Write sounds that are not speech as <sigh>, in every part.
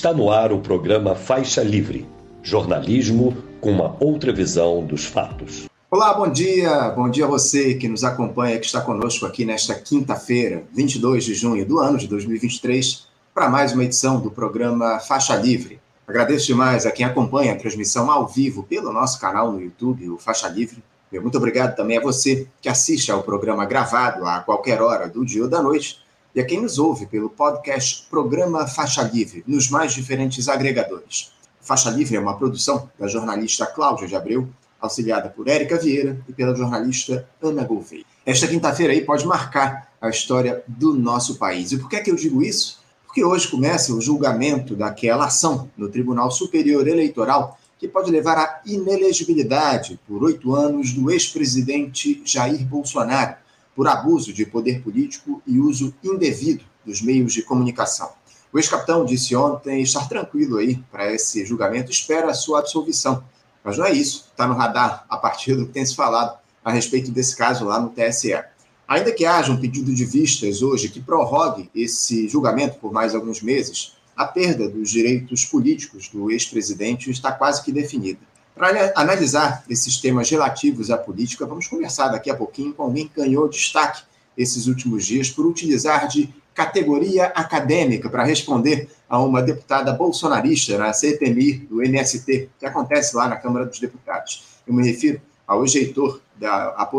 Está no ar o programa Faixa Livre, jornalismo com uma outra visão dos fatos. Olá, bom dia. Bom dia a você que nos acompanha, que está conosco aqui nesta quinta-feira, 22 de junho do ano de 2023, para mais uma edição do programa Faixa Livre. Agradeço demais a quem acompanha a transmissão ao vivo pelo nosso canal no YouTube, o Faixa Livre. Meu muito obrigado também a você que assiste ao programa gravado a qualquer hora do dia ou da noite e a quem nos ouve pelo podcast Programa Faixa Livre, nos mais diferentes agregadores. Faixa Livre é uma produção da jornalista Cláudia de Abreu, auxiliada por Érica Vieira e pela jornalista Ana Gouveia. Esta quinta-feira aí pode marcar a história do nosso país. E por que é que eu digo isso? Porque hoje começa o julgamento daquela ação no Tribunal Superior Eleitoral que pode levar à inelegibilidade por oito anos do ex-presidente Jair Bolsonaro por abuso de poder político e uso indevido dos meios de comunicação. O ex-capitão disse ontem estar tranquilo aí para esse julgamento, espera a sua absolvição. Mas não é isso, está no radar a partir do que tem se falado a respeito desse caso lá no TSE. Ainda que haja um pedido de vistas hoje que prorrogue esse julgamento por mais alguns meses, a perda dos direitos políticos do ex-presidente está quase que definida. Para analisar esses temas relativos à política, vamos conversar daqui a pouquinho com alguém que ganhou destaque esses últimos dias por utilizar de categoria acadêmica para responder a uma deputada bolsonarista na CPMI do MST, que acontece lá na Câmara dos Deputados. Eu me refiro ao ex-reitor,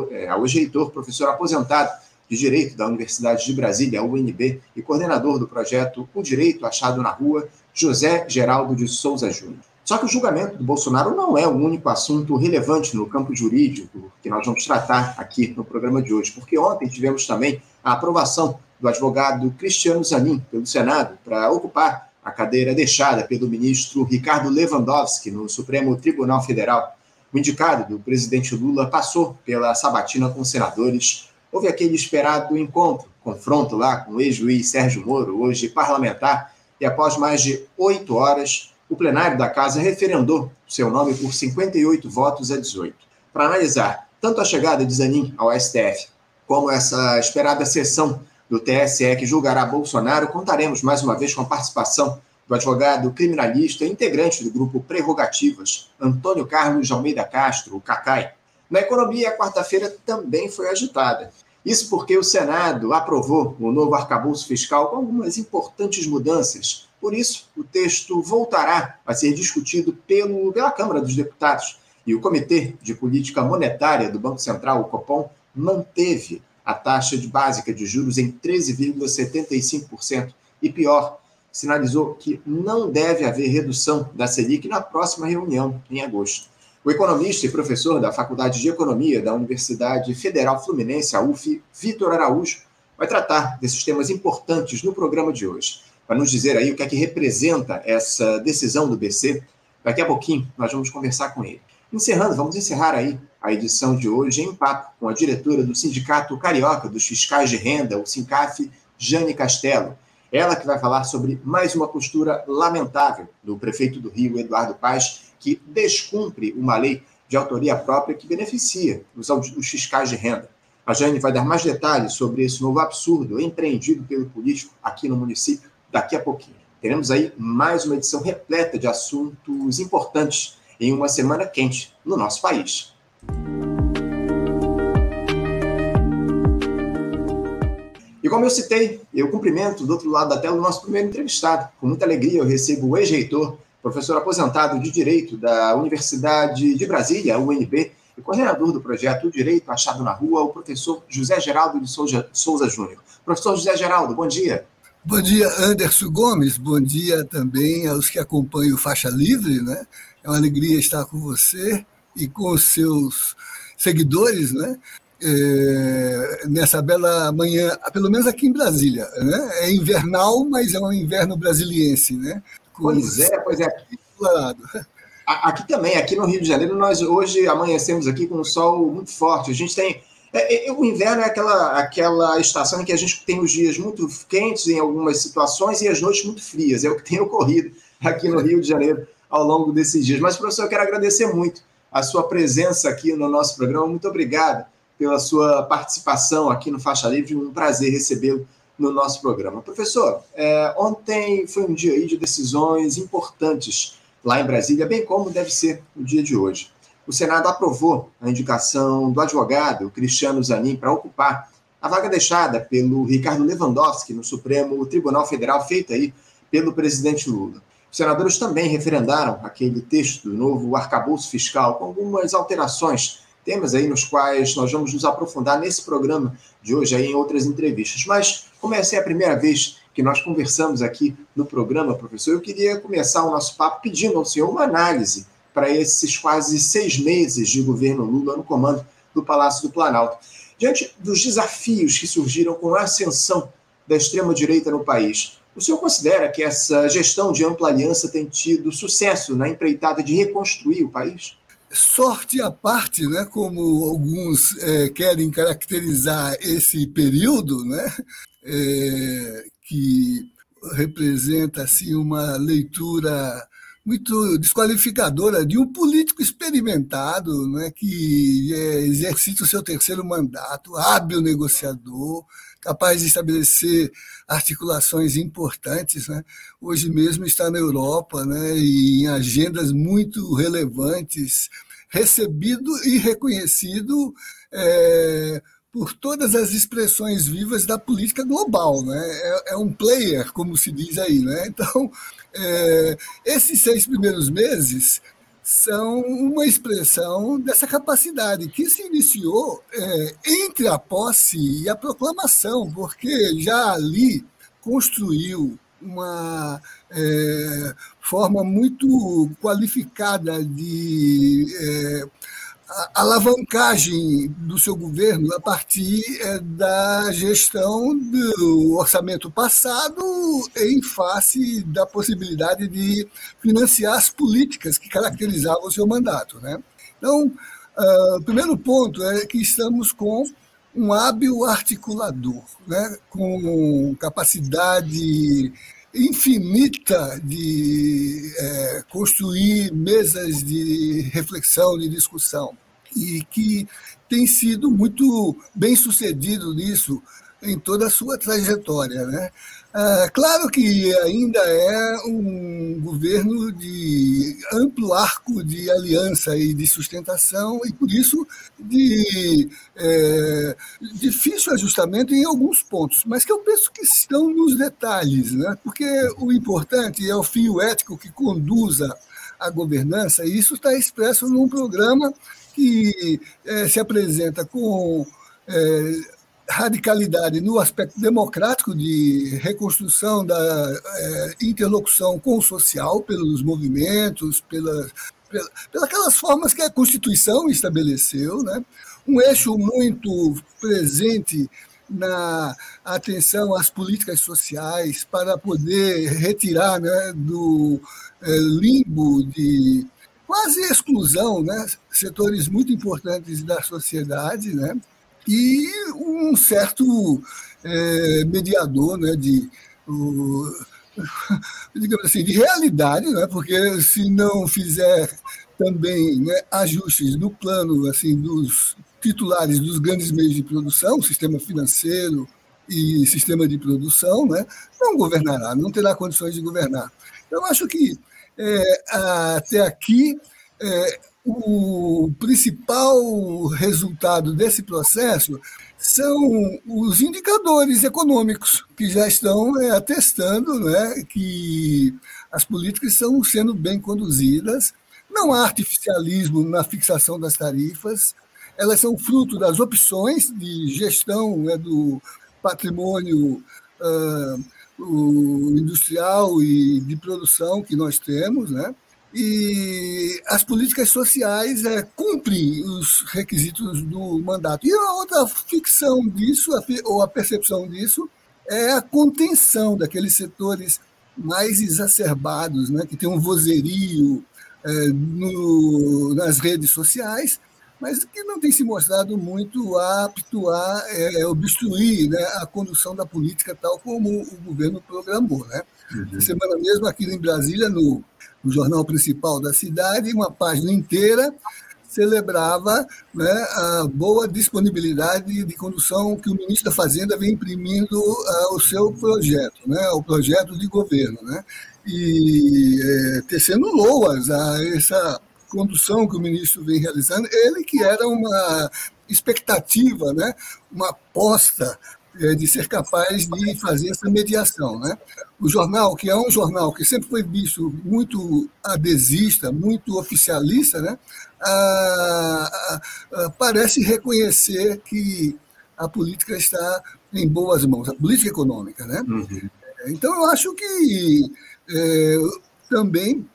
é, ao ex-reitor professor aposentado de Direito da Universidade de Brasília, UNB, e coordenador do projeto O Direito Achado na Rua, José Geraldo de Souza Júnior. Só que o julgamento do Bolsonaro não é o único assunto relevante no campo jurídico que nós vamos tratar aqui no programa de hoje, porque ontem tivemos também a aprovação do advogado Cristiano Zanin pelo Senado para ocupar a cadeira deixada pelo ministro Ricardo Lewandowski no Supremo Tribunal Federal. O indicado do presidente Lula passou pela sabatina com senadores. Houve aquele esperado encontro, confronto lá com o ex-juiz Sérgio Moro, hoje parlamentar, e após mais de oito horas, o plenário da Casa referendou seu nome por 58 votos a 18. Para analisar tanto a chegada de Zanin ao STF, como essa esperada sessão do TSE que julgará Bolsonaro, contaremos mais uma vez com a participação do advogado criminalista integrante do grupo Prerrogativas, Antônio Carlos Almeida Castro, o Cacai. Na economia, a quarta-feira também foi agitada. Isso porque o Senado aprovou o novo arcabouço fiscal com algumas importantes mudanças. Por isso, o texto voltará a ser discutido pelo, pela Câmara dos Deputados. E o Comitê de Política Monetária do Banco Central, o Copom, manteve a taxa de básica de juros em 13,75% e pior, sinalizou que não deve haver redução da Selic na próxima reunião em agosto. O economista e professor da Faculdade de Economia da Universidade Federal Fluminense, a UF, Vitor Araújo, vai tratar desses temas importantes no programa de hoje para nos dizer aí o que é que representa essa decisão do BC. Daqui a pouquinho nós vamos conversar com ele. Encerrando, vamos encerrar aí a edição de hoje em papo com a diretora do Sindicato Carioca dos Fiscais de Renda, o SINCAF, Jane Castelo. Ela que vai falar sobre mais uma postura lamentável do prefeito do Rio, Eduardo Paz, que descumpre uma lei de autoria própria que beneficia os, os fiscais de renda. A Jane vai dar mais detalhes sobre esse novo absurdo empreendido pelo político aqui no município daqui a pouquinho. Teremos aí mais uma edição repleta de assuntos importantes em uma semana quente no nosso país. E como eu citei, eu cumprimento do outro lado da tela o nosso primeiro entrevistado. Com muita alegria eu recebo o ex-reitor, professor aposentado de Direito da Universidade de Brasília, UNB, e coordenador do projeto O Direito Achado na Rua, o professor José Geraldo de Souza, Souza Júnior. Professor José Geraldo, bom dia. Bom dia, Anderson Gomes. Bom dia também aos que acompanham o Faixa Livre. Né? É uma alegria estar com você e com os seus seguidores né? É, nessa bela manhã, pelo menos aqui em Brasília. Né? É invernal, mas é um inverno brasiliense. Né? Pois é, pois é. Aqui também, aqui no Rio de Janeiro, nós hoje amanhecemos aqui com um sol muito forte. A gente tem é, é, o inverno é aquela, aquela estação em que a gente tem os dias muito quentes em algumas situações e as noites muito frias. É o que tem ocorrido aqui no Rio de Janeiro ao longo desses dias. Mas, professor, eu quero agradecer muito a sua presença aqui no nosso programa. Muito obrigado pela sua participação aqui no Faixa Livre. Um prazer recebê-lo no nosso programa. Professor, é, ontem foi um dia aí de decisões importantes lá em Brasília, bem como deve ser o dia de hoje. O Senado aprovou a indicação do advogado Cristiano Zanin para ocupar a vaga deixada pelo Ricardo Lewandowski no Supremo Tribunal Federal, feita aí pelo presidente Lula. Os senadores também referendaram aquele texto do novo arcabouço fiscal, com algumas alterações, temas aí nos quais nós vamos nos aprofundar nesse programa de hoje aí em outras entrevistas. Mas, como essa é a primeira vez que nós conversamos aqui no programa, professor, eu queria começar o nosso papo pedindo ao senhor uma análise para esses quase seis meses de governo Lula no comando do Palácio do Planalto. Diante dos desafios que surgiram com a ascensão da extrema-direita no país, o senhor considera que essa gestão de ampla aliança tem tido sucesso na empreitada de reconstruir o país? Sorte à parte, né, como alguns é, querem caracterizar esse período, né, é, que representa assim, uma leitura muito desqualificadora de um político experimentado, né, que é, exercita o seu terceiro mandato, hábil negociador, capaz de estabelecer articulações importantes. Né? Hoje mesmo está na Europa né, e em agendas muito relevantes, recebido e reconhecido é, por todas as expressões vivas da política global. Né? É, é um player, como se diz aí. Né? Então, é, esses seis primeiros meses são uma expressão dessa capacidade que se iniciou é, entre a posse e a proclamação, porque já ali construiu uma é, forma muito qualificada de é, alavancagem do seu governo a partir é, da gestão do orçamento passado em face da possibilidade de financiar as políticas que caracterizavam o seu mandato. Né? Então, uh, o primeiro ponto é que estamos com um hábil articulador, né? com capacidade infinita de é, construir mesas de reflexão, de discussão, e que tem sido muito bem sucedido nisso em toda a sua trajetória. Né? Ah, claro que ainda é um governo de amplo arco de aliança e de sustentação, e por isso de é, difícil ajustamento em alguns pontos, mas que eu penso que estão nos detalhes, né? porque o importante é o fio ético que conduza a governança, e isso está expresso num programa que é, se apresenta com. É, radicalidade no aspecto democrático de reconstrução da é, interlocução com o social pelos movimentos, pelas, pela, pelas formas que a Constituição estabeleceu, né? um eixo muito presente na atenção às políticas sociais para poder retirar né, do é, limbo de quase exclusão né, setores muito importantes da sociedade, né, e um certo é, mediador né, de, o, <laughs> digamos assim, de realidade, né, porque se não fizer também né, ajustes no plano assim dos titulares dos grandes meios de produção, sistema financeiro e sistema de produção, né, não governará, não terá condições de governar. Eu acho que é, até aqui é, o principal resultado desse processo são os indicadores econômicos que já estão é, atestando né, que as políticas estão sendo bem conduzidas. Não há artificialismo na fixação das tarifas, elas são fruto das opções de gestão né, do patrimônio uh, industrial e de produção que nós temos, né? E as políticas sociais é, cumprem os requisitos do mandato. E a outra ficção disso, ou a percepção disso, é a contenção daqueles setores mais exacerbados, né, que tem um vozerio é, no, nas redes sociais, mas que não tem se mostrado muito apto a é, obstruir né, a condução da política tal como o governo programou. Né? Uhum. Semana mesmo, aqui em Brasília, no no jornal principal da cidade, uma página inteira celebrava né, a boa disponibilidade de condução que o ministro da Fazenda vem imprimindo ao seu projeto, né, o projeto de governo. Né, e é, tecendo loas a essa condução que o ministro vem realizando, ele que era uma expectativa, né, uma aposta é, de ser capaz de fazer essa mediação. Né? O jornal, que é um jornal que sempre foi visto muito adesista, muito oficialista, né? parece reconhecer que a política está em boas mãos, a política econômica. Né? Uhum. Então, eu acho que é, também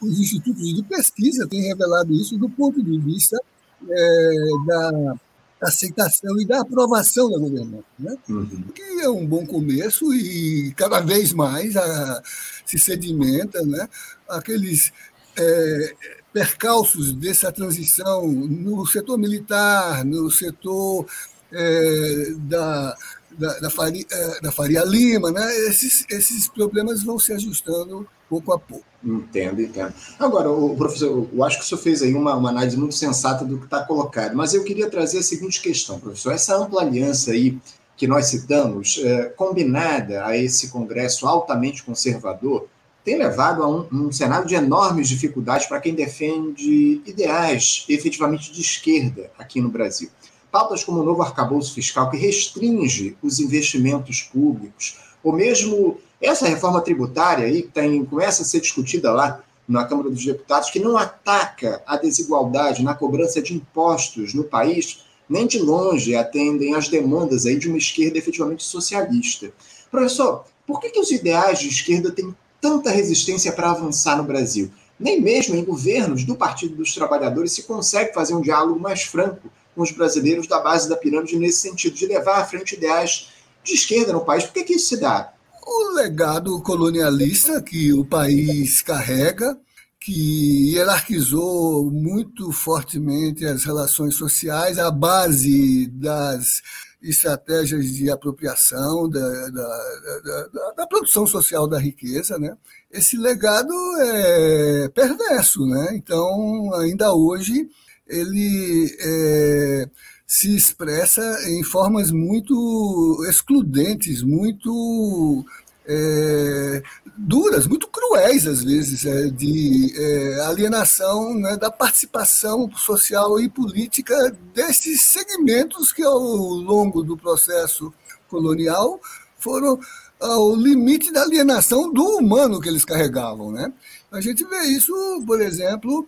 os institutos de pesquisa têm revelado isso do ponto de vista é, da aceitação e da aprovação da governança, né? Uhum. que é um bom começo e cada vez mais a, se sedimenta né? aqueles é, percalços dessa transição no setor militar, no setor é, da, da, da, Faria, da Faria Lima, né? esses, esses problemas vão se ajustando pouco a pouco. Entendo, entendo. Agora, o professor, eu acho que o senhor fez aí uma, uma análise muito sensata do que está colocado, mas eu queria trazer a seguinte questão, professor. Essa ampla aliança aí que nós citamos, é, combinada a esse Congresso altamente conservador, tem levado a um, um cenário de enormes dificuldades para quem defende ideais efetivamente de esquerda aqui no Brasil. Pautas como o novo arcabouço fiscal, que restringe os investimentos públicos, ou mesmo essa reforma tributária aí, que tem, começa a ser discutida lá na Câmara dos Deputados, que não ataca a desigualdade na cobrança de impostos no país, nem de longe atendem às demandas aí de uma esquerda efetivamente socialista. Professor, por que, que os ideais de esquerda têm tanta resistência para avançar no Brasil? Nem mesmo em governos do Partido dos Trabalhadores se consegue fazer um diálogo mais franco com os brasileiros da base da pirâmide nesse sentido, de levar à frente ideais de esquerda no país. Por que, que isso se dá? O legado colonialista que o país carrega, que hierarquizou muito fortemente as relações sociais, a base das estratégias de apropriação da, da, da, da, produção social da riqueza, né? Esse legado é perverso, né? Então, ainda hoje, ele é, se expressa em formas muito excludentes, muito é, duras, muito cruéis, às vezes, é, de é, alienação né, da participação social e política desses segmentos que, ao longo do processo colonial, foram ao limite da alienação do humano que eles carregavam. Né? A gente vê isso, por exemplo,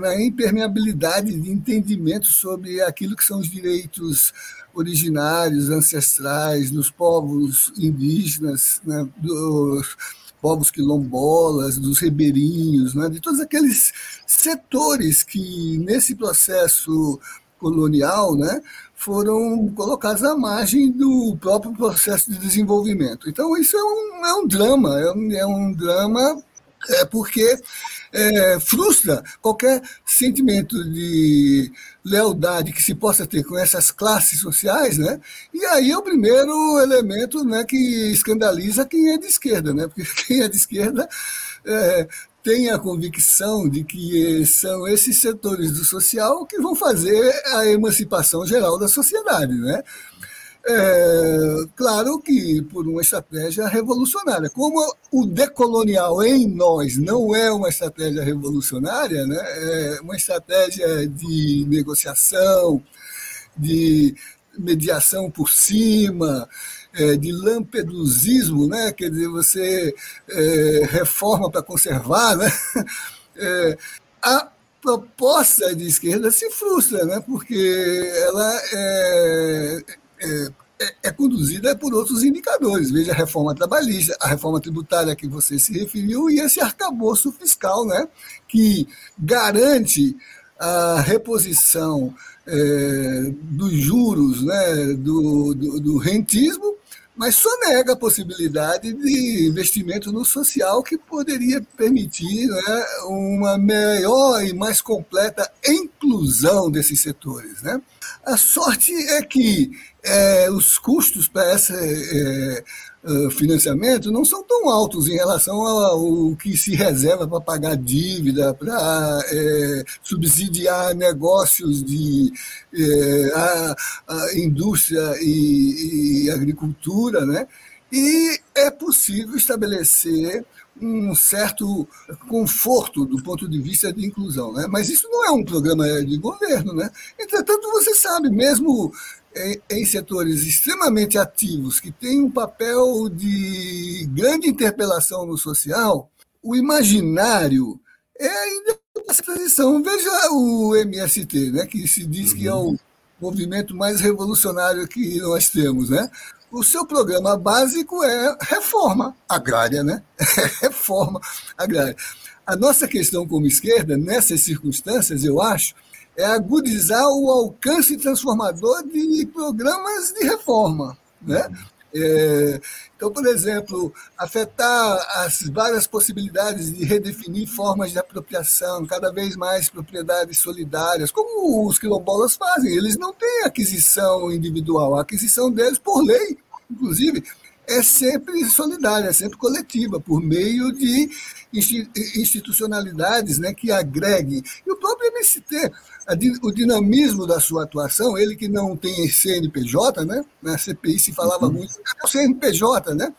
na impermeabilidade de entendimento sobre aquilo que são os direitos originários, ancestrais, dos povos indígenas, né, dos povos quilombolas, dos ribeirinhos, né, de todos aqueles setores que, nesse processo colonial, né, foram colocados à margem do próprio processo de desenvolvimento. Então, isso é um, é um drama, é um, é um drama é porque é, frustra qualquer sentimento de lealdade que se possa ter com essas classes sociais, né? E aí é o primeiro elemento né, que escandaliza quem é de esquerda, né? Porque <laughs> quem é de esquerda é, tem a convicção de que são esses setores do social que vão fazer a emancipação geral da sociedade, né? É, claro que por uma estratégia revolucionária. Como o decolonial em nós não é uma estratégia revolucionária, né? é uma estratégia de negociação, de mediação por cima, é, de lampedusismo, né? quer dizer, você é, reforma para conservar, né? <laughs> É, a proposta de esquerda se frustra, né? porque ela é, é, conduzida por outros indicadores. Veja a reforma trabalhista, a reforma tributária que você se referiu e esse arcabouço fiscal, né, que garante a reposição é, dos juros, né, do, do, do rentismo, mas só nega a possibilidade de investimento no social que poderia permitir né, uma melhor e mais completa inclusão desses setores. Né? A sorte é que é, os custos para essa é, financiamento não são tão altos em relação ao que se reserva para pagar dívida, para é, subsidiar negócios de é, a, a indústria e, e agricultura, né? E é possível estabelecer um certo conforto do ponto de vista de inclusão. Né? Mas isso não é um programa de governo. Né? Entretanto, você sabe, mesmo em, em setores extremamente ativos, que têm um papel de grande interpelação no social, o imaginário é ainda essa transição. Veja o MST, né, que se diz uhum. que é o uhum. movimento mais revolucionário que nós temos. Né? o seu programa básico é reforma agrária, né? <laughs> reforma agrária. A nossa questão como esquerda, nessas circunstâncias, eu acho, é agudizar o alcance transformador de programas de reforma. Né? É, então, por exemplo, afetar as várias possibilidades de redefinir formas de apropriação, cada vez mais propriedades solidárias, como os quilombolas fazem. Eles não têm aquisição individual, a aquisição deles, por lei, inclusive, é sempre solidária, é sempre coletiva, por meio de institucionalidades né, que agreguem. E o próprio MST, o dinamismo da sua atuação, ele que não tem CNPJ, né, na CPI se falava uhum. muito, é o CNPJ, né,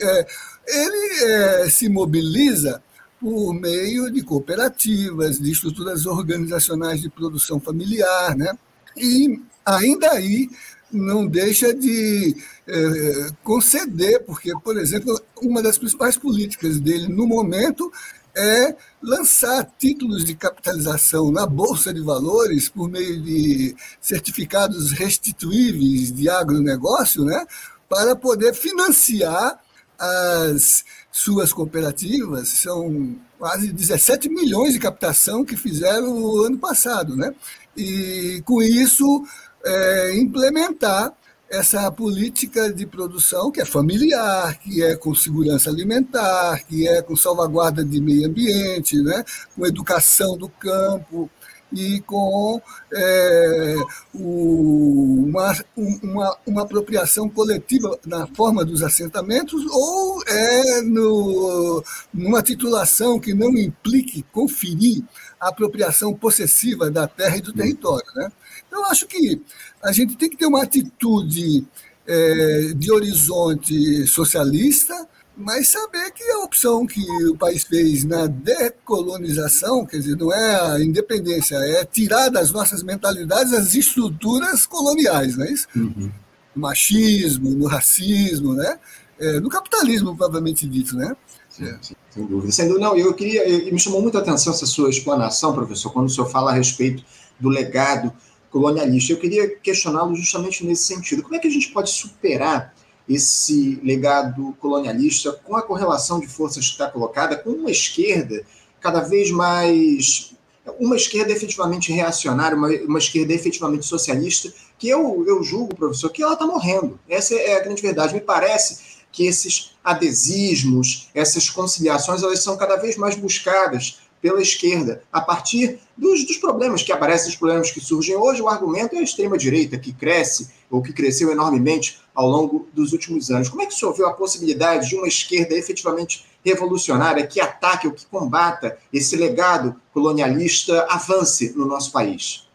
é, ele é, se mobiliza por meio de cooperativas, de estruturas organizacionais de produção familiar, né, e ainda aí não deixa de é, conceder, porque, por exemplo, uma das principais políticas dele no momento é lançar títulos de capitalização na Bolsa de Valores por meio de certificados restituíveis de agronegócio, né, para poder financiar as suas cooperativas. São quase 17 milhões de captação que fizeram o ano passado. Né? E, com isso, é, implementar essa política de produção que é familiar, que é com segurança alimentar, que é com salvaguarda de meio ambiente, né? com educação do campo e com é, o, uma, uma, uma, apropriação coletiva na forma dos assentamentos ou é no, numa titulação que não implique conferir a apropriação possessiva da terra e do território. Né? Então, acho que a gente tem que ter uma atitude é, de horizonte socialista, mas saber que a opção que o país fez na decolonização, quer dizer, não é a independência, é tirar das nossas mentalidades as estruturas coloniais, não é isso? Uhum. No machismo, no racismo, né? É, no capitalismo, provavelmente dito, né? Sim, sim, sem dúvida. Sem dúvida. Não, eu queria, me chamou muita atenção essa sua explanação, professor, quando o senhor fala a respeito do legado colonialista. Eu queria questioná-lo justamente nesse sentido. Como é que a gente pode superar esse legado colonialista com a correlação de forças que está colocada, com uma esquerda cada vez mais. Uma esquerda efetivamente reacionária, uma, uma esquerda efetivamente socialista, que eu, eu julgo, professor, que ela está morrendo. Essa é a grande verdade. Me parece que esses adesismos, essas conciliações, elas são cada vez mais buscadas pela esquerda, a partir dos, dos, problemas que aparecem, dos problemas que surgem hoje. O argumento é a extrema-direita, que cresce, ou que cresceu enormemente ao longo dos últimos anos. Como é que o senhor vê a possibilidade de uma esquerda efetivamente revolucionária que ataque ou que combata esse legado colonialista avance no nosso país?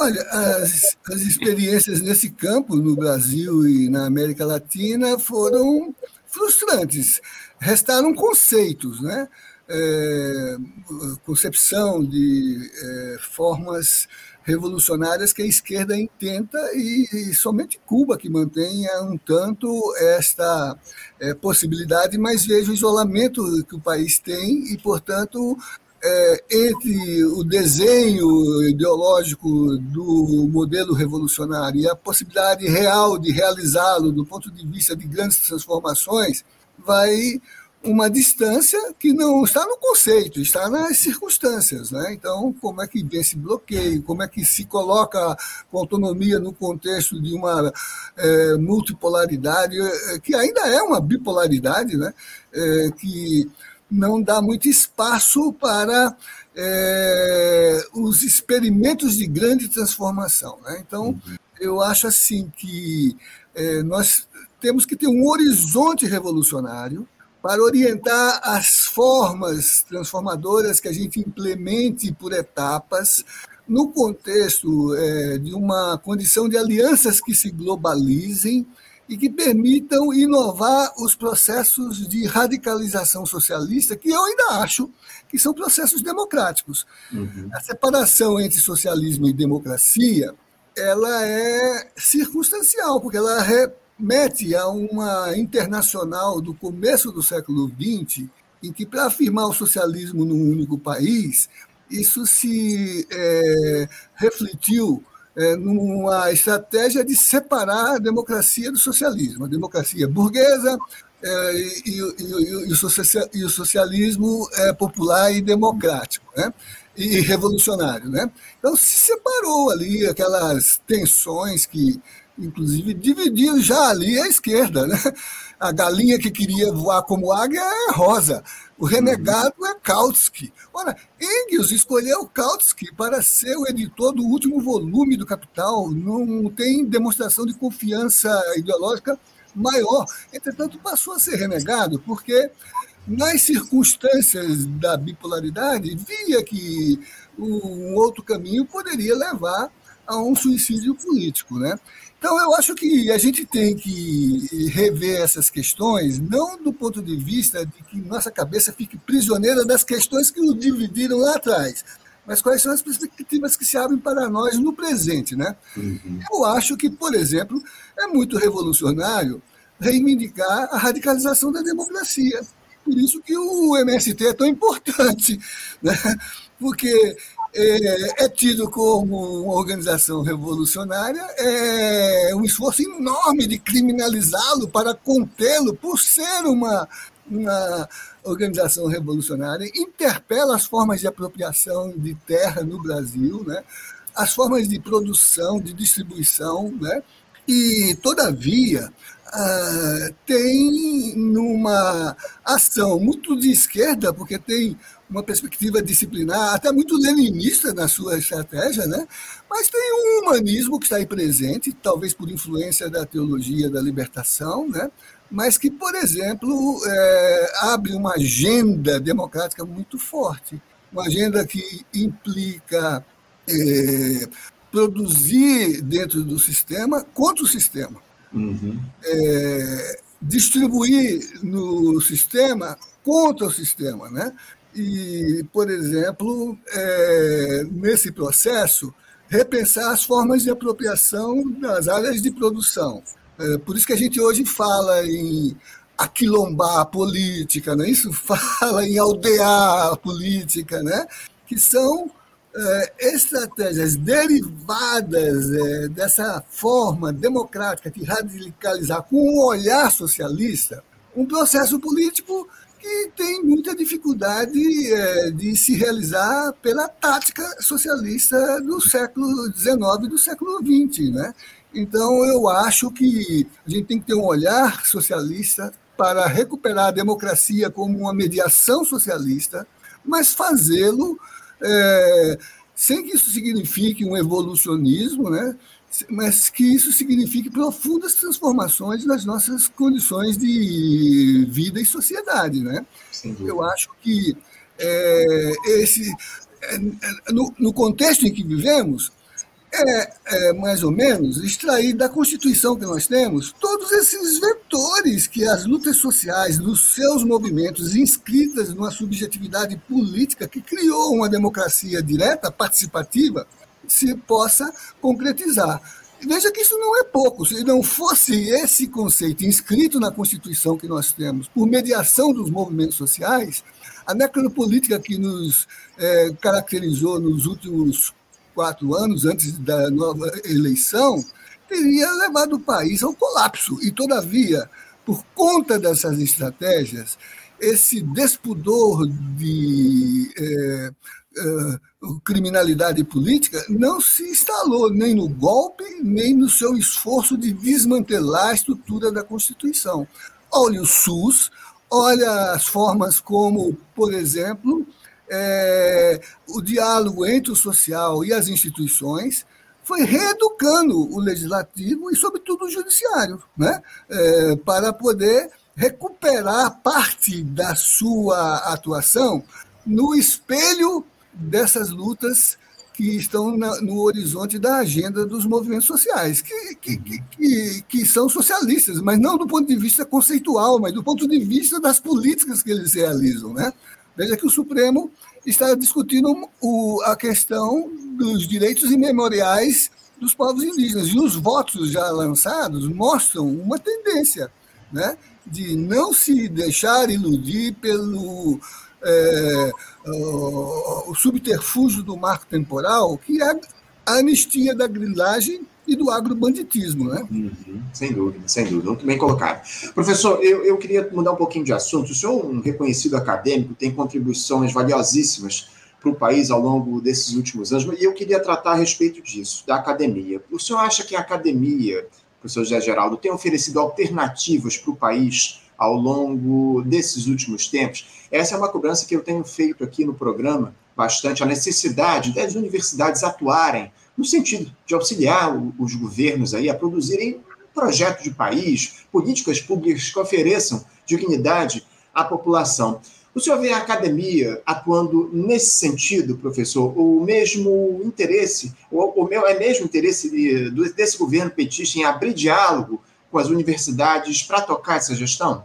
Olha, as, as experiências nesse campo, no Brasil e na América Latina, foram frustrantes. Restaram conceitos, né? É, concepção de é, formas revolucionárias que a esquerda intenta e, e, somente Cuba que mantém um tanto esta é, possibilidade, mas vejo o isolamento que o país tem e, portanto, é, entre o desenho ideológico do modelo revolucionário e a possibilidade real de realizá-lo do ponto de vista de grandes transformações, vai uma distância que não está no conceito, está nas circunstâncias. Né? Então, como é que vem esse bloqueio, como é que se coloca com autonomia no contexto de uma é, multipolaridade, é, que ainda é uma bipolaridade, né? É, que não dá muito espaço para é, os experimentos de grande transformação. Né? Então, uhum. eu acho assim que é, nós temos que ter um horizonte revolucionário para orientar as formas transformadoras que a gente implemente por etapas no contexto é, de uma condição de alianças que se globalizem e que permitam inovar os processos de radicalização socialista, que eu ainda acho que são processos democráticos. Uhum. A separação entre socialismo e democracia ela é circunstancial, porque ela remete a uma internacional do começo do século XX, em que, para afirmar o socialismo num único país, isso se é, refletiu é, numa estratégia de separar a democracia do socialismo. A democracia burguesa é, e, e, e, o socialismo é popular e democrático. Né? e revolucionário. Né? Então se separou ali aquelas tensões que, inclusive, dividiam já ali a esquerda. Né? A galinha que queria voar como águia é Rosa, o renegado é Kautsky. Ora, Engels escolheu Kautsky para ser o editor do último volume do Capital, não tem demonstração de confiança ideológica maior. Entretanto, passou a ser renegado porque nas circunstâncias da bipolaridade, via que um outro caminho poderia levar a um suicídio político. Né? Então, eu acho que a gente tem que rever essas questões, não do ponto de vista de que nossa cabeça fique prisioneira das questões que o dividiram lá atrás, mas quais são as perspectivas que se abrem para nós no presente. Né? Uhum. Eu acho que, por exemplo, é muito revolucionário reivindicar a radicalização da democracia por isso que o MST é tão importante, <laughs> né? porque é, é, tido como uma organização revolucionária, é um esforço enorme de criminalizá-lo para contê-lo por ser uma, uma organização revolucionária, interpela as formas de apropriação de terra no Brasil, né? as formas de produção, de distribuição, né? e, todavia, uh, tem numa ação muito de esquerda, porque tem uma perspectiva disciplinar, até muito leninista na sua estratégia, né? mas tem um humanismo que está aí presente, talvez por influência da teologia da libertação, né? mas que, por exemplo, é, abre uma agenda democrática muito forte, uma agenda que implica é, produzir dentro do sistema contra o sistema. Uhum. É, distribuir no sistema contra o sistema. Né? E, por exemplo, é, nesse processo, repensar as formas de apropriação das áreas de produção. É, por isso que a gente hoje fala em aquilombar a política, né? isso <laughs> fala em aldear a política, né? que são estratégias derivadas é, dessa forma democrática de radicalizar com um olhar socialista um processo político que tem muita dificuldade é, de se realizar pela tática socialista do século XIX e do século XX. Né? Então, eu acho que a gente tem que ter um olhar socialista para recuperar a democracia como uma mediação socialista, mas fazê-lo é, sem que isso signifique um evolucionismo, né? mas que isso signifique profundas transformações nas nossas condições de vida e sociedade. Né? Eu acho que é, esse, é, no, no contexto em que vivemos, é, é, mais ou menos extrair da Constituição que nós temos todos esses vetores que as lutas sociais, nos seus movimentos, inscritas numa subjetividade política que criou uma democracia direta, participativa, se possa concretizar. Veja que isso não é pouco. Se não fosse esse conceito inscrito na Constituição que nós temos, por mediação dos movimentos sociais, a necropolítica que nos é, caracterizou nos últimos quatro anos antes da nova eleição, teria levado o país ao colapso. E, todavia, por conta dessas estratégias, esse despudor de é, é, criminalidade política não se instalou nem no golpe, nem no seu esforço de desmantelar a estrutura da Constituição. Olha o SUS, olha as formas como, por exemplo, é, o diálogo entre o social e as instituições foi reeducando o legislativo e, sobretudo, o judiciário, né? É, para poder recuperar parte da sua atuação no espelho dessas lutas que estão na, no horizonte da agenda dos movimentos sociais, que, que, que, que, são socialistas, mas não do ponto de vista conceitual, mas do ponto de vista das políticas que eles realizam. Né? Veja que o Supremo está discutindo o, a questão dos direitos imemoriais dos povos indígenas, e os votos já lançados mostram uma tendência né, de não se deixar iludir pelo é, o, o subterfúgio do marco temporal, que é a anistia da grilagem e do agrobanditismo. Né? Uhum, sem dúvida, sem dúvida. Muito bem colocado. Professor, eu, eu queria mudar um pouquinho de assunto. O senhor, um reconhecido acadêmico, tem contribuições valiosíssimas para o país ao longo desses últimos anos, e eu queria tratar a respeito disso, da academia. O senhor acha que a academia, professor José Geraldo, tem oferecido alternativas para o país ao longo desses últimos tempos. Essa é uma cobrança que eu tenho feito aqui no programa bastante, a necessidade das universidades atuarem no sentido de auxiliar os governos aí a produzirem projeto de país, políticas públicas que ofereçam dignidade à população. O senhor vê a academia atuando nesse sentido, professor? O mesmo interesse, o, o meu é mesmo interesse desse governo petista em abrir diálogo com as universidades para tocar essa gestão?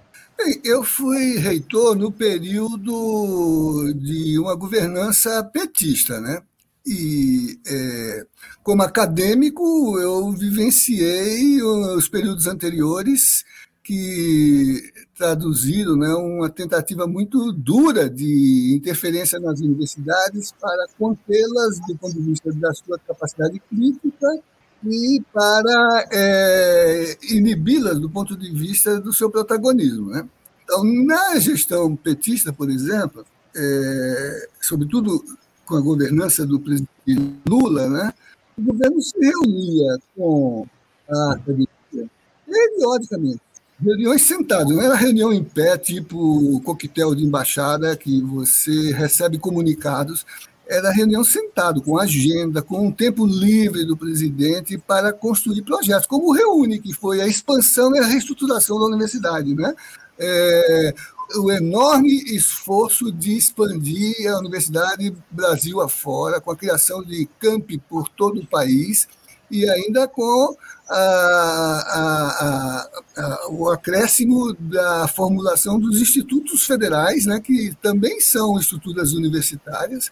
Eu fui reitor no período de uma governança petista, né? E é, como acadêmico, eu vivenciei os períodos anteriores que traduziram né, uma tentativa muito dura de interferência nas universidades para contê-las do ponto de vista da sua capacidade crítica e para é, inibi-las do ponto de vista do seu protagonismo. Né? Então, na gestão petista, por exemplo, é, sobretudo com a governança do presidente Lula, né, o governo se reunia com a academia periodicamente. Reuniões sentadas, não era reunião em pé, tipo coquetel de embaixada, que você recebe comunicados era reunião sentado, com agenda, com um tempo livre do presidente para construir projetos, como o Reúne, que foi a expansão e a reestruturação da universidade. Né? É, o enorme esforço de expandir a universidade Brasil afora, com a criação de campi por todo o país e ainda com a, a, a, o acréscimo da formulação dos institutos federais, né, que também são estruturas universitárias,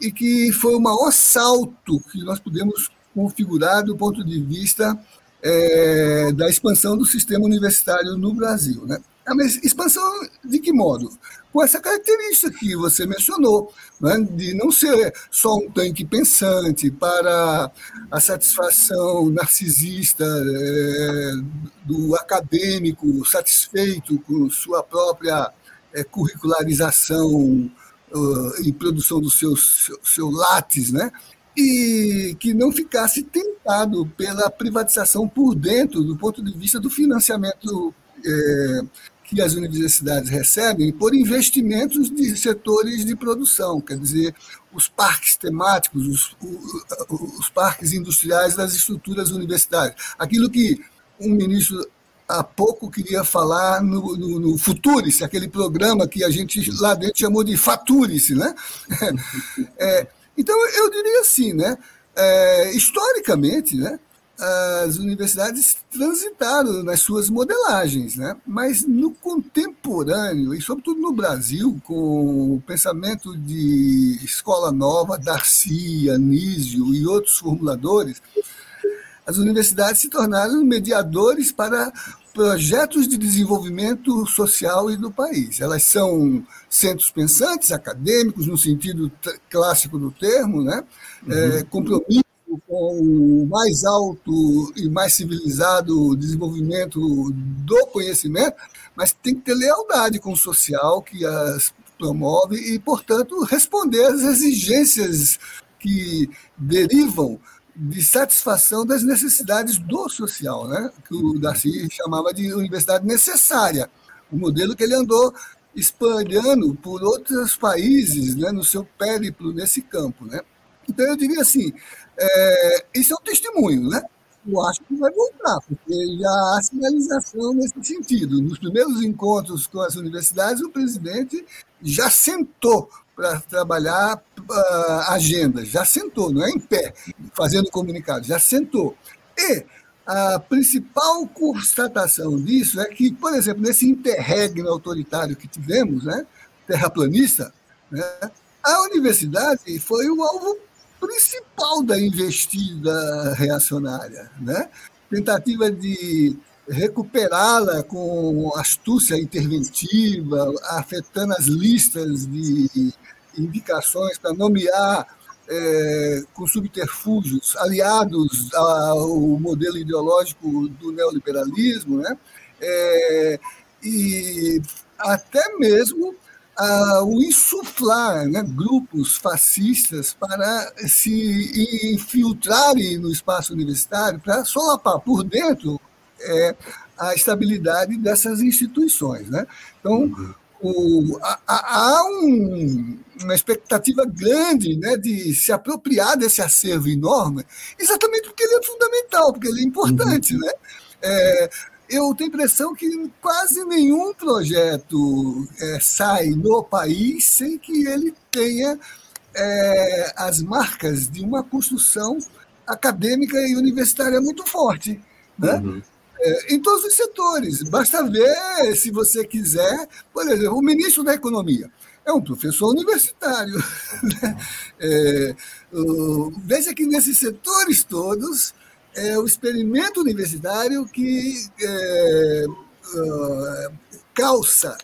e que foi o maior salto que nós podemos configurar do ponto de vista é, da expansão do sistema universitário no Brasil. Né? Ah, mas expansão de que modo? Com essa característica que você mencionou, né? de não ser só um tanque pensante para a satisfação narcisista é, do acadêmico satisfeito com sua própria é, curricularização uh, e produção do seu, seu, seu látis, né? e que não ficasse tentado pela privatização por dentro, do ponto de vista do financiamento é, que as universidades recebem, por investimentos de setores de produção, quer dizer, os parques temáticos, os, os, parques industriais das estruturas universitárias. Aquilo que um ministro há pouco queria falar no, no, no Futurice, aquele programa que a gente lá dentro chamou de Faturice, né? <laughs> É, então, eu diria assim, né? É, historicamente, né? As universidades transitaram nas suas modelagens, né? mas no contemporâneo, e sobretudo no Brasil, com o pensamento de Escola Nova, Darcy, Anísio e outros formuladores, as universidades se tornaram mediadores para projetos de desenvolvimento social e do país. Elas são centros pensantes, acadêmicos, no sentido clássico do termo, né? Uhum. É, compromisso com o mais alto e mais civilizado desenvolvimento do conhecimento, mas tem que ter lealdade com o social que as promove e, portanto, responder às exigências que derivam de satisfação das necessidades do social, né? que o Darcy chamava de universidade necessária, o modelo que ele andou espalhando por outros países né? no seu périplo nesse campo. Né? Então, eu diria assim: é, isso é um testemunho, né? Eu acho que vai voltar, porque já há sinalização nesse sentido. Nos primeiros encontros com as universidades, o presidente já sentou para trabalhar uh, já sentou, não é em pé, fazendo comunicado, já sentou. E a principal constatação disso é que, por exemplo, nesse interregno autoritário que tivemos, né, terraplanista, né, a universidade foi o alvo principal da investida reacionária. Né? Tentativa de recuperá-la com astúcia interventiva, afetando as listas de indicações para nomear é, com subterfúgios aliados ao modelo ideológico do neoliberalismo, né? É, e até mesmo o insuflar né, grupos fascistas para se infiltrarem no espaço universitário, para solapar por dentro é, a estabilidade dessas instituições. Né? Então, uhum o, há, há um, uma expectativa grande né, de se apropriar desse acervo enorme, exatamente porque ele é fundamental, porque ele é importante. Uhum. Né? É, eu tenho a impressão que quase nenhum projeto é, sai no país sem que ele tenha é, as marcas de uma construção acadêmica e universitária muito forte. Né? Uhum. É, em todos os setores. Basta ver, se você quiser, por exemplo, o ministro da Economia é um professor universitário. <laughs> Né? É, veja que nesses setores todos é o experimento universitário que é, uh, calça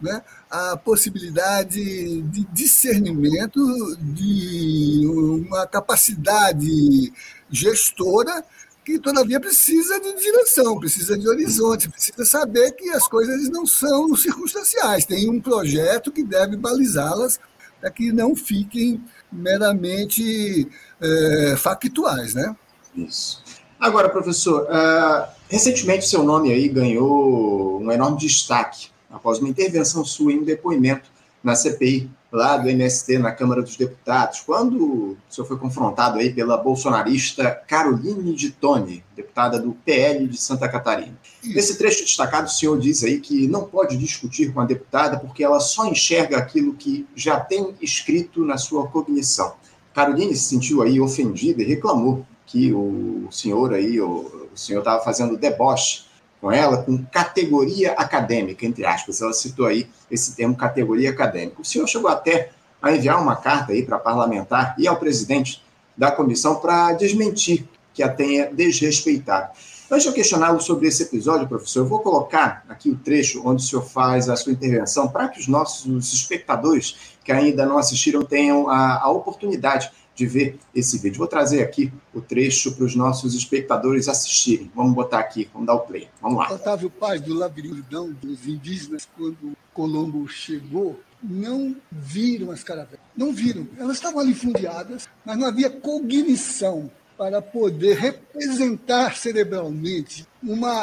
né, a possibilidade de discernimento, de uma capacidade gestora que todavia precisa de direção, precisa de horizonte, precisa saber que as coisas não são circunstanciais. Tem um projeto que deve balizá-las para que não fiquem meramente é, factuais, né? Isso. Agora, professor, uh, recentemente seu nome aí ganhou um enorme destaque após uma intervenção sua em um depoimento na CPI lá do MST na Câmara dos Deputados, quando o senhor foi confrontado aí pela bolsonarista Caroline de Tone, deputada do PL de Santa Catarina. Nesse trecho destacado, o senhor diz aí que não pode discutir com a deputada porque ela só enxerga aquilo que já tem escrito na sua cognição. Caroline se sentiu aí ofendida e reclamou que o senhor aí, o, o senhor estava fazendo deboche com ela com categoria acadêmica, entre aspas. Ela citou aí esse termo categoria acadêmica. O senhor chegou até a enviar uma carta aí para parlamentar e ao presidente da comissão para desmentir que a tenha desrespeitado. Antes de eu questioná-lo sobre esse episódio, professor, eu vou colocar aqui o trecho onde o senhor faz a sua intervenção para que os nossos espectadores que ainda não assistiram tenham a, a oportunidade de ver esse vídeo. Vou trazer aqui o trecho para os nossos espectadores assistirem. Vamos botar aqui, vamos dar o play. Vamos lá. Otávio Paz, do Labirinto dos indígenas, quando Colombo chegou, não viram as caravelas. Não viram. Elas estavam ali fundeadas, mas não havia cognição para poder representar cerebralmente uma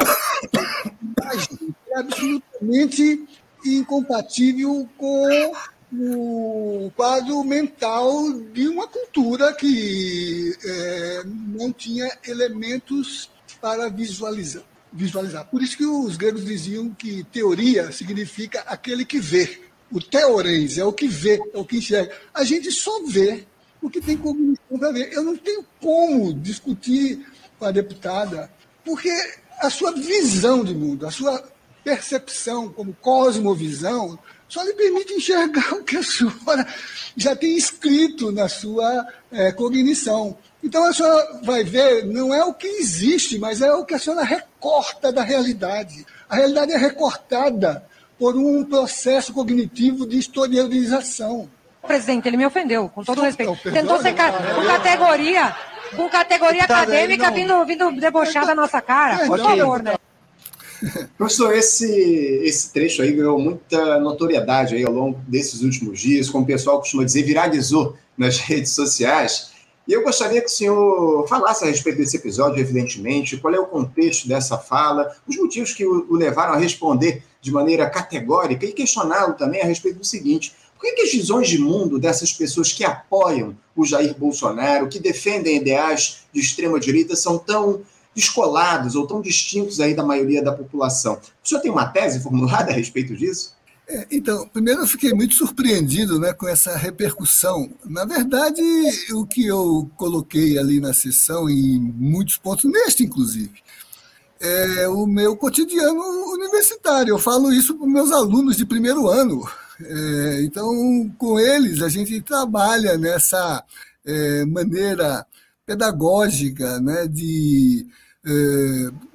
imagem absolutamente incompatível com o quadro mental de uma cultura que é, não tinha elementos para visualizar, visualizar. Por isso que os gregos diziam que teoria significa aquele que vê. O teorens é o que vê, é o que enxerga. A gente só vê o que tem cognição para ver. Eu não tenho como discutir com a deputada, porque a sua visão de mundo, a sua percepção como cosmovisão, só lhe permite enxergar <laughs> o que a senhora já tem escrito na sua é, cognição. Então a senhora vai ver, não é o que existe, mas é o que a senhora recorta da realidade. A realidade é recortada por um processo cognitivo de historialização. Presidente, ele me ofendeu, com todo respeito. Tentou ser ca com categoria, com categoria acadêmica vindo, vindo debochar da nossa cara. Por favor, né? <laughs> Professor, esse, esse trecho aí ganhou muita notoriedade aí ao longo desses últimos dias, como o pessoal costuma dizer, viralizou nas <laughs> redes sociais. E eu gostaria que o senhor falasse a respeito desse episódio, evidentemente, qual é o contexto dessa fala, os motivos que o, levaram a responder de maneira categórica e questioná-lo também a respeito do seguinte: Por que, que as visões de mundo dessas pessoas que apoiam o Jair Bolsonaro, que defendem ideais de extrema-direita, são tão descolados ou tão distintos aí da maioria da população? O senhor tem uma tese formulada a respeito disso? É, então, primeiro eu fiquei muito surpreendido né, com essa repercussão. Na verdade, o que eu coloquei ali na sessão, em muitos pontos, neste inclusive, é o meu cotidiano universitário. Eu falo isso para meus alunos de primeiro ano. É, então, com eles, a gente trabalha nessa é, maneira pedagógica né, de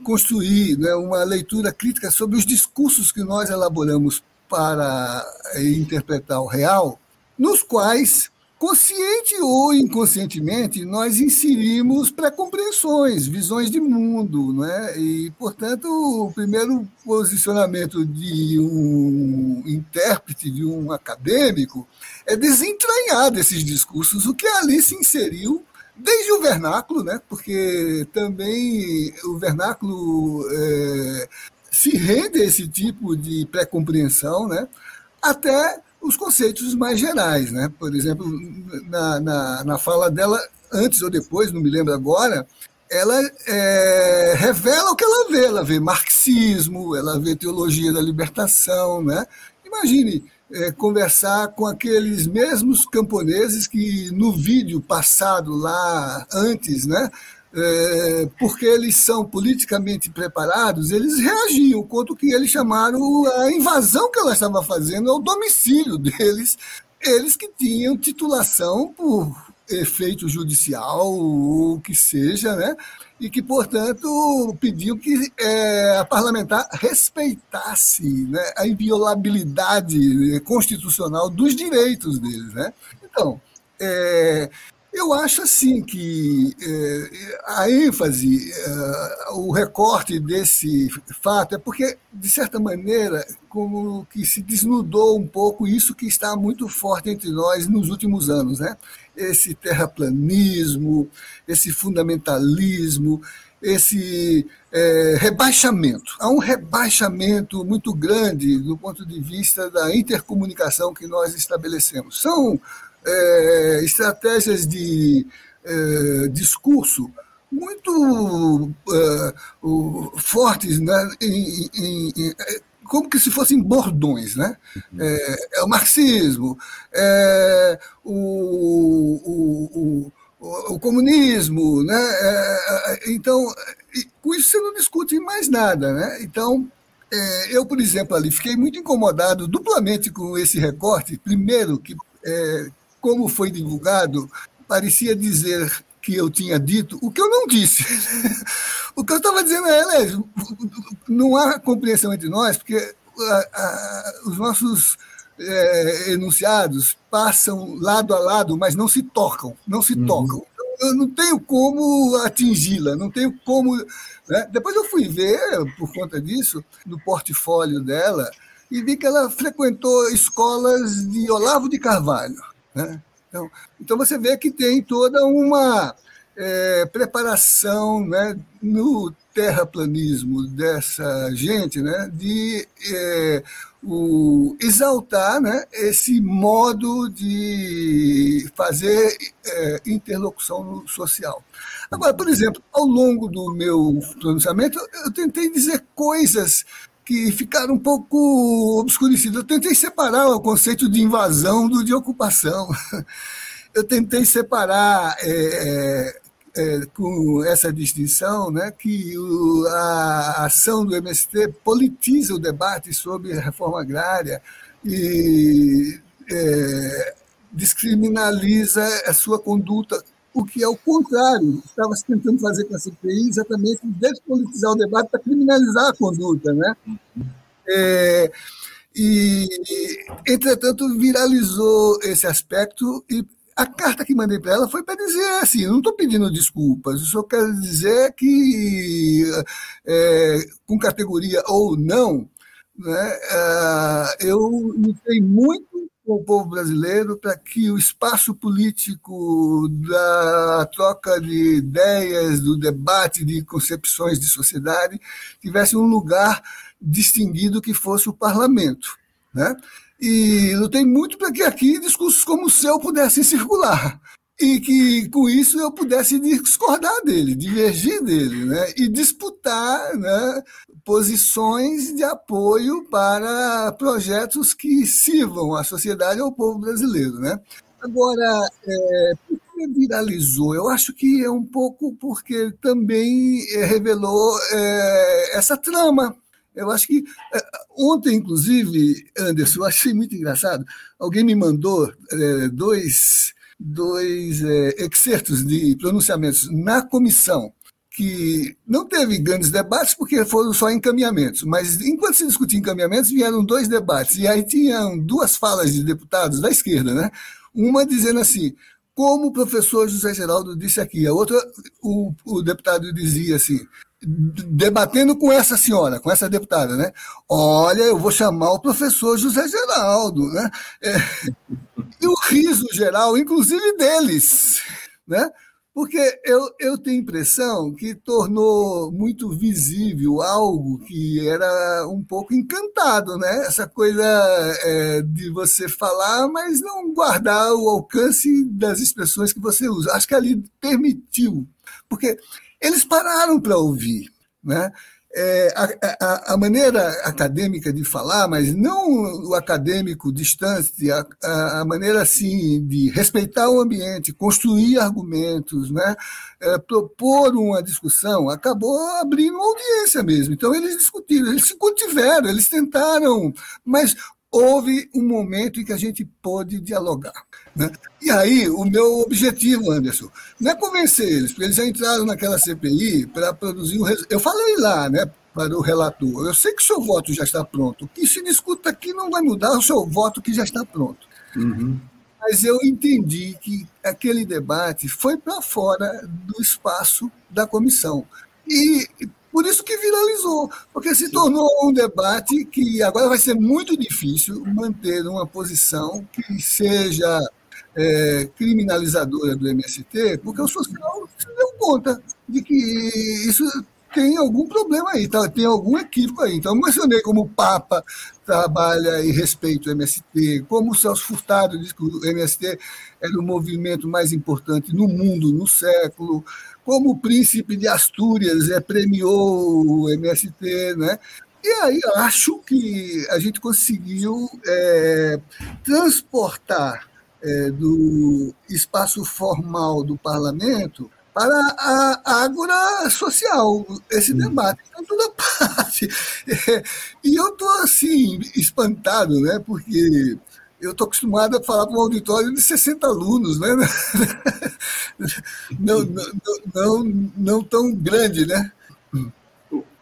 construir né, uma leitura crítica sobre os discursos que nós elaboramos para interpretar o real, nos quais, consciente ou inconscientemente, nós inserimos pré-compreensões, visões de mundo. Né? E, portanto, o primeiro posicionamento de um intérprete, de um acadêmico, é desentranhar desses discursos o que ali se inseriu desde o vernáculo, né? porque também o vernáculo é, se rende a esse tipo de pré-compreensão, né? até os conceitos mais gerais. Né? Por exemplo, na, na, na fala dela, antes ou depois, não me lembro agora, ela é, revela o que ela vê. Ela vê marxismo, ela vê teologia da libertação. Né? Imagine é, conversar com aqueles mesmos camponeses que no vídeo passado lá antes, né, é, porque eles são politicamente preparados, eles reagiam contra o que eles chamaram a invasão que ela estava fazendo ao domicílio deles, eles que tinham titulação por efeito judicial, ou o que seja, né? e que, portanto, pediu que é, a parlamentar respeitasse né, a inviolabilidade constitucional dos direitos deles. Né? Então, é, eu acho assim que é, a ênfase, é, o recorte desse fato é porque, de certa maneira, como que se desnudou um pouco isso que está muito forte entre nós nos últimos anos, né? Esse terraplanismo, esse fundamentalismo, esse é, rebaixamento. Há um rebaixamento muito grande do ponto de vista da intercomunicação que nós estabelecemos. São é, estratégias de é, discurso muito é, fortes né, em, em, em, como que se fossem bordões, né? Uhum. É, é, o marxismo, é o, o, o, o comunismo, né? É, então, com isso você não discute mais nada, né? Então, é, eu, por exemplo, ali fiquei muito incomodado duplamente com esse recorte. Primeiro, que é, como foi divulgado, parecia dizer que eu tinha dito o que eu não disse. <laughs> o que eu estava dizendo é, é, não há compreensão entre nós, porque a, a, os nossos é, enunciados passam lado a lado, mas não se tocam, não se uhum. tocam. Então, eu não tenho como atingi-la, não tenho como. Né? Depois eu fui ver, por conta disso, no portfólio dela, e vi que ela frequentou escolas de Olavo de Carvalho. Né? Então, então você vê que tem toda uma é, preparação né, no terraplanismo dessa gente né, de é, o, exaltar né, esse modo de fazer é, interlocução social. Agora, por exemplo, ao longo do meu pronunciamento, eu tentei dizer coisas que ficaram um pouco obscurecidas. Eu tentei separar o conceito de invasão do de ocupação. <laughs> Eu tentei separar é, é, é, com essa distinção né, que o, a ação do MST politiza o debate sobre a reforma agrária e é, descriminaliza a sua conduta o que é o contrário. Estava se tentando fazer com a CPI exatamente despolitizar o debate para criminalizar a conduta. Né? É, e, entretanto, viralizou esse aspecto e a carta que mandei para ela foi para dizer assim: não estou pedindo desculpas, eu só quero dizer que, é, com categoria ou não, né, é, eu lutei muito com o povo brasileiro para que o espaço político da troca de ideias, do debate de concepções de sociedade, tivesse um lugar distinguido que fosse o parlamento. Né? E lutei muito para que aqui discursos como o seu pudessem circular e que com isso eu pudesse discordar dele, divergir dele, né? e disputar né, posições de apoio para projetos que sirvam à sociedade e ao povo brasileiro. Né? Agora, é, por que viralizou? Eu acho que é um pouco porque também é, revelou é, essa trama. Eu acho que é, ontem, inclusive, Anderson, eu achei muito engraçado. Alguém me mandou é, dois dois é, excertos de pronunciamentos na comissão, que não teve grandes debates porque foram só encaminhamentos, mas enquanto se discutia encaminhamentos, vieram dois debates, e aí tinham duas falas de deputados da esquerda, né? Uma dizendo assim, como o professor José Geraldo disse aqui, a outra, o, o deputado dizia assim, debatendo com essa senhora, com essa deputada, né? Olha, eu vou chamar o professor José Geraldo, né? É, e o riso geral, inclusive deles, né? Porque eu, eu tenho impressão que tornou muito visível algo que era um pouco encantado, né? Essa coisa é, de você falar, mas não guardar o alcance das expressões que você usa. Acho que ali permitiu, porque eles pararam para ouvir. Né? É, a, a, a, maneira acadêmica de falar, mas não o acadêmico distante, a, a maneira assim de respeitar o ambiente, construir argumentos, né? É, propor uma discussão, acabou abrindo uma audiência mesmo. Então eles discutiram, eles se contiveram, eles tentaram, mas houve um momento em que a gente pôde dialogar. Né? E aí, o meu objetivo, Anderson, não é convencer eles, porque eles já entraram naquela CPI para produzir um. Eu falei lá, né, para o relator, eu sei que o seu voto já está pronto. O que se discuta aqui não vai mudar o seu voto que já está pronto. Uhum. Mas eu entendi que aquele debate foi para fora do espaço da comissão. E por isso que viralizou, porque se tornou um debate que agora vai ser muito difícil manter uma posição que seja é, criminalizadora do MST, porque o social se deu conta de que isso tem algum problema aí, tá? tem algum equívoco aí. Então, eu mencionei como o Papa trabalha e respeita o MST, como o Celso Furtado diz que o MST era o movimento mais importante no mundo no século, como o príncipe de Astúrias é, premiou o MST, né? E aí acho que a gente conseguiu é, transportar é, do espaço formal do parlamento para a ágora social, esse debate em toda <laughs> parte. É, e eu estou assim, espantado, né? porque eu estou acostumado a falar para um auditório de 60 alunos, né? <laughs> Não, não, não, não tão grande, né?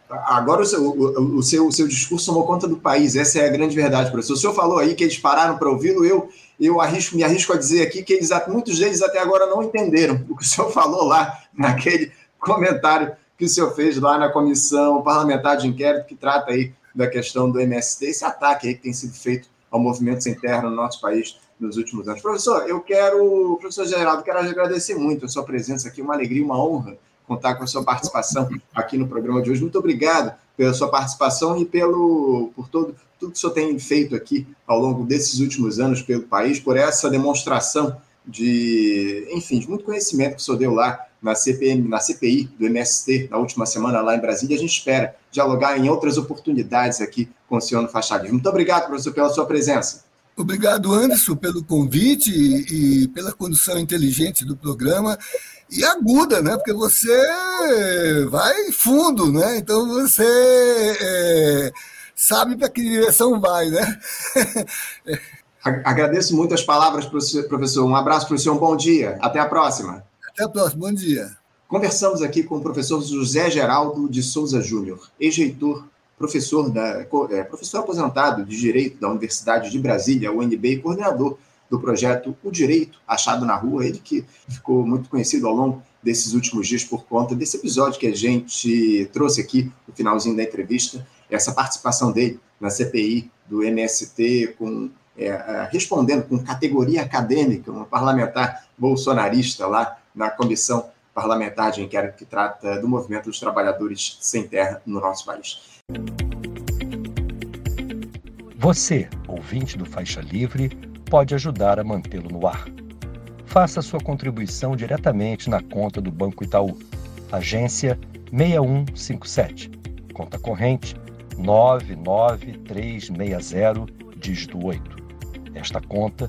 Agora o seu, o, seu, o seu discurso tomou conta do país, essa é a grande verdade, professor. O senhor falou aí que eles pararam para ouvi-lo, eu, eu arrisco, me arrisco a dizer aqui que eles, muitos deles até agora não entenderam o que o senhor <laughs> falou lá naquele comentário que o senhor fez lá na comissão parlamentar de inquérito que trata aí da questão do MST, esse ataque aí que tem sido feito ao movimento sem terra no nosso país nos últimos anos. Professor, eu quero, professor Geraldo, quero agradecer muito a sua presença aqui, uma alegria, uma honra contar com a sua participação aqui no programa de hoje. Muito obrigado pela sua participação e pelo por todo tudo que o senhor tem feito aqui ao longo desses últimos anos pelo país, por essa demonstração de, enfim, de muito conhecimento que o senhor deu lá na CPM, na CPI do MST na última semana lá em Brasília. A gente espera dialogar em outras oportunidades aqui com o senhor no Fachadismo. Muito obrigado, professor, pela sua presença. Obrigado, Anderson, pelo convite e, pela condução inteligente do programa e aguda, né? Porque você vai fundo, né? Então você é, sabe para que direção vai, né? <laughs> Agradeço muito as palavras, professor. Um abraço para o senhor, um bom dia. Até a próxima. Até a próxima, bom dia. Conversamos aqui com o professor José Geraldo de Souza Júnior, ex-reitor, professor, da, é, professor aposentado de Direito da Universidade de Brasília, UNB, e coordenador do projeto O Direito Achado na Rua, ele que ficou muito conhecido ao longo desses últimos dias por conta desse episódio que a gente trouxe aqui no finalzinho da entrevista, essa participação dele na CPI do MST, com, é, respondendo com categoria acadêmica, uma parlamentar bolsonarista lá na comissão parlamentar de inquérito que trata do movimento dos trabalhadores sem terra no nosso país. Você ouvinte do Faixa Livre, pode ajudar a mantê-lo no ar. Faça sua contribuição diretamente na conta do Banco Itaú, agência 6157, conta corrente 99360, dígito 8. Esta conta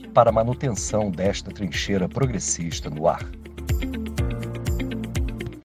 para a manutenção desta trincheira progressista no ar.